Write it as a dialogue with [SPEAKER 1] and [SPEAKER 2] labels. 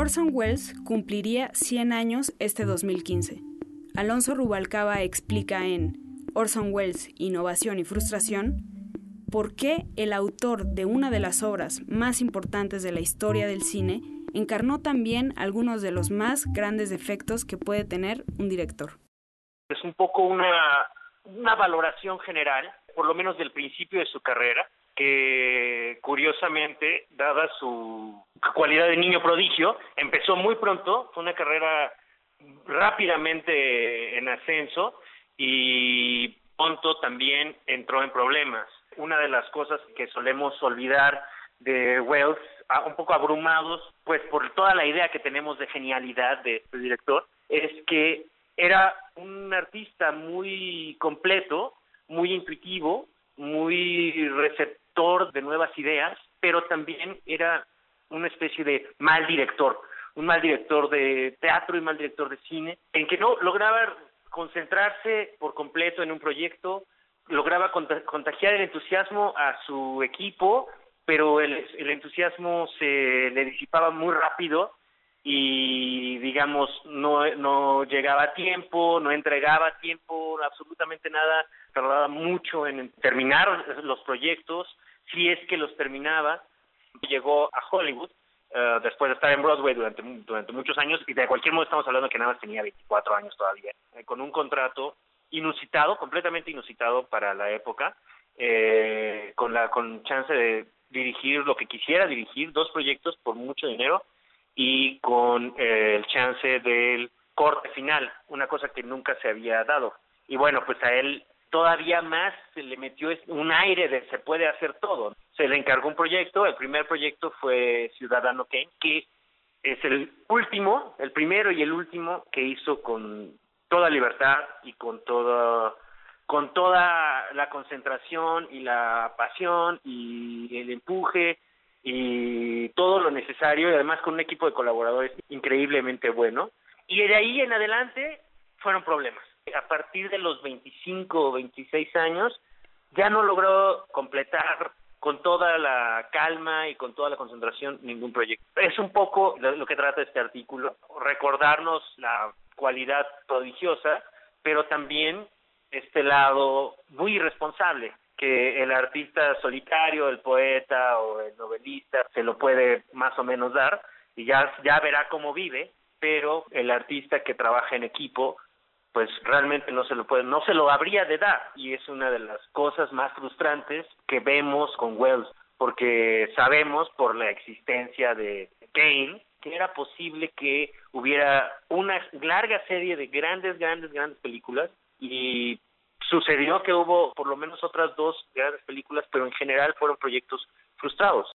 [SPEAKER 1] Orson Welles cumpliría 100 años este 2015. Alonso Rubalcaba explica en Orson Welles, Innovación y Frustración, por qué el autor de una de las obras más importantes de la historia del cine encarnó también algunos de los más grandes defectos que puede tener un director.
[SPEAKER 2] Es un poco una, valoración general, por lo menos del principio de su carrera, que curiosamente, dada su cualidad de niño prodigio, empezó muy pronto, fue una carrera rápidamente en ascenso y pronto también entró en problemas. Una de las cosas que solemos olvidar de Wells, un poco abrumados, pues por toda la idea que tenemos de genialidad de este director, es que era un artista muy completo, muy intuitivo, muy de nuevas ideas, pero también era una especie de mal director, un mal director de teatro y mal director de cine, en que no lograba concentrarse por completo en un proyecto, lograba contagiar el entusiasmo a su equipo, pero el, el entusiasmo se le disipaba muy rápido y digamos no no llegaba a tiempo, no entregaba tiempo absolutamente nada, tardaba mucho en terminar los proyectos, si es que los terminaba, llegó a Hollywood uh, después de estar en Broadway durante durante muchos años y de cualquier modo estamos hablando que nada más tenía 24 años todavía, eh, con un contrato inusitado, completamente inusitado para la época, eh, con la con chance de dirigir lo que quisiera dirigir, dos proyectos por mucho dinero y con eh, el chance del corte final, una cosa que nunca se había dado. Y bueno, pues a él todavía más se le metió un aire de se puede hacer todo. Se le encargó un proyecto, el primer proyecto fue Ciudadano Kane, que es el último, el primero y el último que hizo con toda libertad y con toda con toda la concentración y la pasión y el empuje y todo lo necesario y además con un equipo de colaboradores increíblemente bueno. Y de ahí en adelante fueron problemas. A partir de los 25 o 26 años ya no logró completar con toda la calma y con toda la concentración ningún proyecto. Es un poco lo que trata este artículo, recordarnos la cualidad prodigiosa, pero también este lado muy irresponsable que el artista solitario, el poeta o el novelista se lo puede más o menos dar y ya ya verá cómo vive, pero el artista que trabaja en equipo pues realmente no se lo puede, no se lo habría de dar y es una de las cosas más frustrantes que vemos con Wells porque sabemos por la existencia de Kane que era posible que hubiera una larga serie de grandes, grandes, grandes películas y sucedió que hubo por lo menos otras dos grandes películas, pero en general fueron proyectos frustrados.